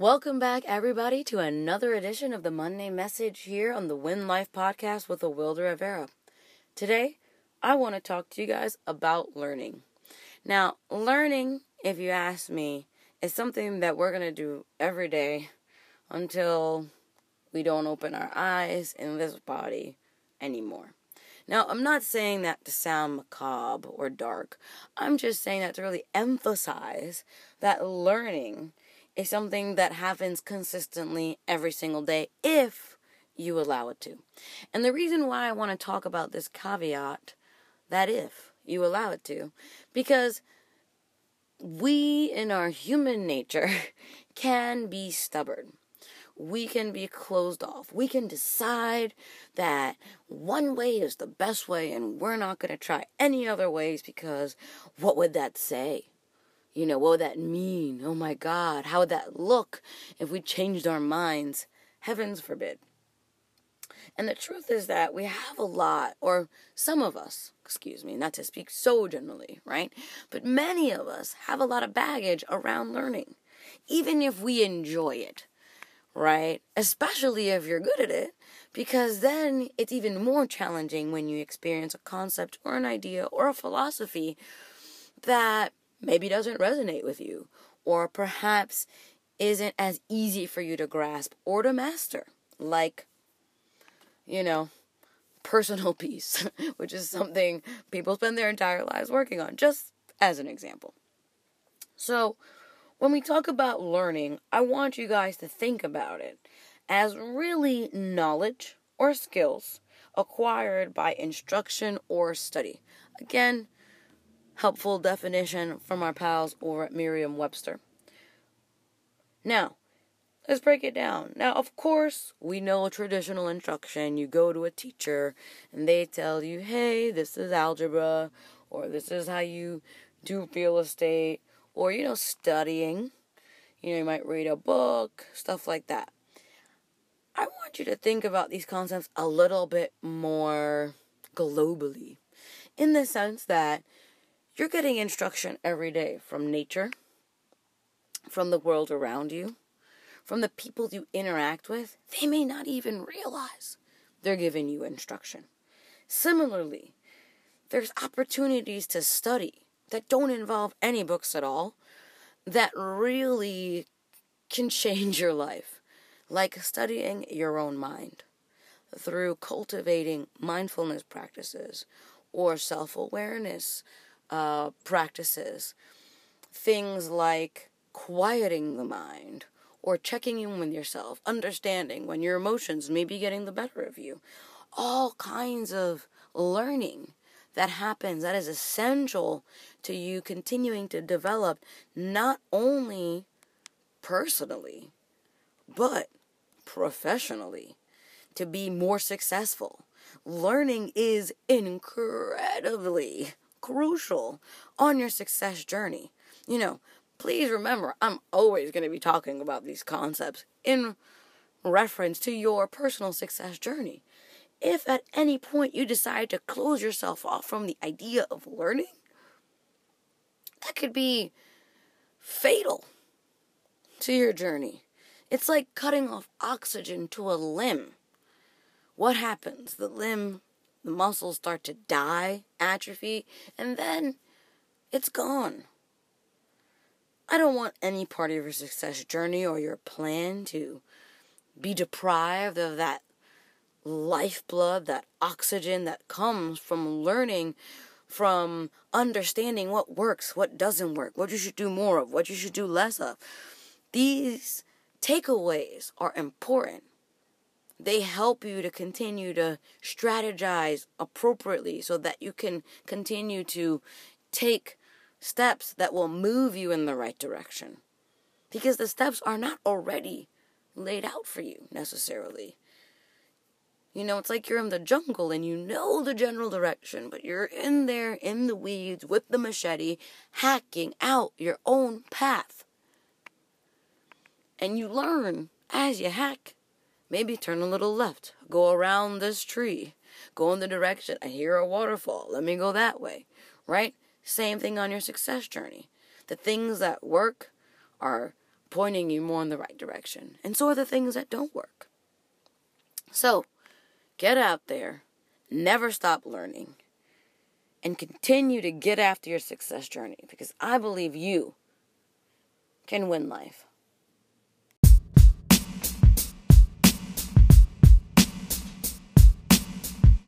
Welcome back, everybody, to another edition of the Monday Message here on the Win Life podcast with Wilder Rivera. Today, I want to talk to you guys about learning. Now, learning, if you ask me, is something that we're going to do every day until we don't open our eyes in this body anymore. Now, I'm not saying that to sound macabre or dark. I'm just saying that to really emphasize that learning is something that happens consistently every single day if you allow it to. And the reason why I want to talk about this caveat, that if you allow it to, because we in our human nature can be stubborn. We can be closed off. We can decide that one way is the best way and we're not going to try any other ways because what would that say? You know, what would that mean? Oh my God, how would that look if we changed our minds? Heavens forbid. And the truth is that we have a lot, or some of us, excuse me, not to speak so generally, right? But many of us have a lot of baggage around learning, even if we enjoy it, right? Especially if you're good at it, because then it's even more challenging when you experience a concept or an idea or a philosophy that maybe doesn't resonate with you, or perhaps isn't as easy for you to grasp or to master, like, you know, personal peace, which is something people spend their entire lives working on, just as an example. So, when we talk about learning, I want you guys to think about it as really knowledge or skills acquired by instruction or study. Again, helpful definition from our pals over at Merriam Webster. Now, let's break it down. Now, of course, we know traditional instruction. You go to a teacher and they tell you, hey, this is algebra, or this is how you do real estate, or, you know, studying. You know, you might read a book, stuff like that. I want you to think about these concepts a little bit more globally, in the sense that you're getting instruction every day from nature, from the world around you, from the people you interact with. They may not even realize they're giving you instruction. Similarly, there's opportunities to study that don't involve any books at all that really can change your life, like studying your own mind through cultivating mindfulness practices or self awareness uh, practices. Things like quieting the mind or checking in with yourself, understanding when your emotions may be getting the better of you. All kinds of learning that happens that is essential to you continuing to develop not only personally, but professionally to be more successful. Learning is incredibly crucial on your success journey. You know, please remember, I'm always going to be talking about these concepts in reference to your personal success journey. If at any point you decide to close yourself off from the idea of learning, that could be fatal to your journey. It's like cutting off oxygen to a limb. What happens? The limb the muscles start to die, atrophy, and then it's gone. I don't want any part of your success journey or your plan to be deprived of that lifeblood, that oxygen that comes from learning, from understanding what works, what doesn't work, what you should do more of, what you should do less of. These takeaways are important they help you to continue to strategize appropriately so that you can continue to take steps that will move you in the right direction. Because the steps are not already laid out for you necessarily. You know, it's like you're in the jungle and you know the general direction, but you're in there in the weeds with the machete, hacking out your own path. And you learn as you hack Maybe turn a little left. Go around this tree. Go in the direction. I hear a waterfall. Let me go that way. Right? Same thing on your success journey. The things that work are pointing you more in the right direction. And so are the things that don't work. So, get out there, never stop learning, and continue to get after your success journey because I believe you can win life.